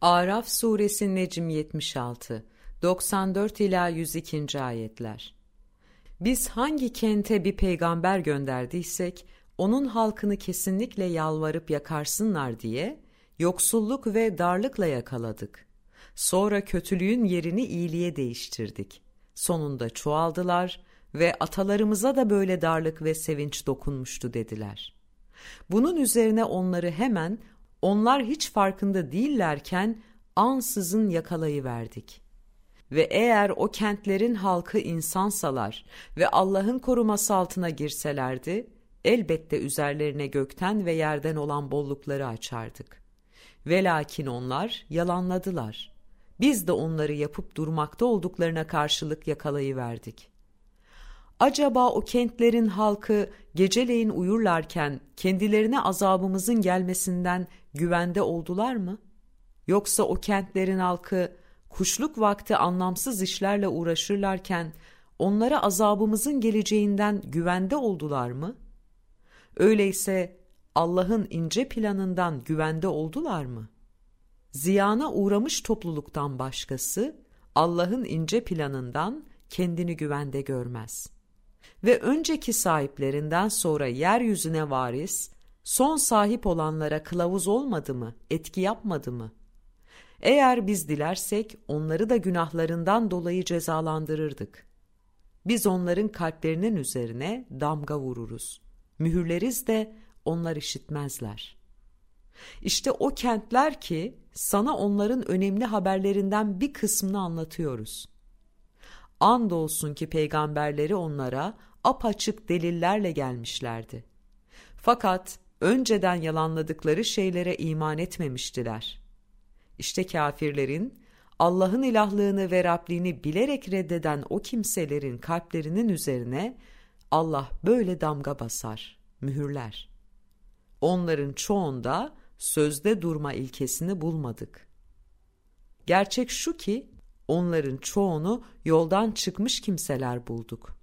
Araf suresi Necm 76 94 ila 102. ayetler. Biz hangi kente bir peygamber gönderdiysek onun halkını kesinlikle yalvarıp yakarsınlar diye yoksulluk ve darlıkla yakaladık. Sonra kötülüğün yerini iyiliğe değiştirdik. Sonunda çoğaldılar ve atalarımıza da böyle darlık ve sevinç dokunmuştu dediler. Bunun üzerine onları hemen onlar hiç farkında değillerken ansızın yakalayıverdik. Ve eğer o kentlerin halkı insansalar ve Allah'ın koruması altına girselerdi, elbette üzerlerine gökten ve yerden olan bollukları açardık. Ve lakin onlar yalanladılar. Biz de onları yapıp durmakta olduklarına karşılık yakalayıverdik. Acaba o kentlerin halkı geceleyin uyurlarken kendilerine azabımızın gelmesinden güvende oldular mı? Yoksa o kentlerin halkı kuşluk vakti anlamsız işlerle uğraşırlarken onlara azabımızın geleceğinden güvende oldular mı? Öyleyse Allah'ın ince planından güvende oldular mı? Ziyana uğramış topluluktan başkası Allah'ın ince planından kendini güvende görmez. Ve önceki sahiplerinden sonra yeryüzüne varis, son sahip olanlara kılavuz olmadı mı, etki yapmadı mı? Eğer biz dilersek onları da günahlarından dolayı cezalandırırdık. Biz onların kalplerinin üzerine damga vururuz. Mühürleriz de onlar işitmezler. İşte o kentler ki sana onların önemli haberlerinden bir kısmını anlatıyoruz. Andolsun ki peygamberleri onlara apaçık delillerle gelmişlerdi. Fakat önceden yalanladıkları şeylere iman etmemiştiler. İşte kafirlerin Allah'ın ilahlığını ve Rabliğini bilerek reddeden o kimselerin kalplerinin üzerine Allah böyle damga basar, mühürler. Onların çoğunda sözde durma ilkesini bulmadık. Gerçek şu ki onların çoğunu yoldan çıkmış kimseler bulduk.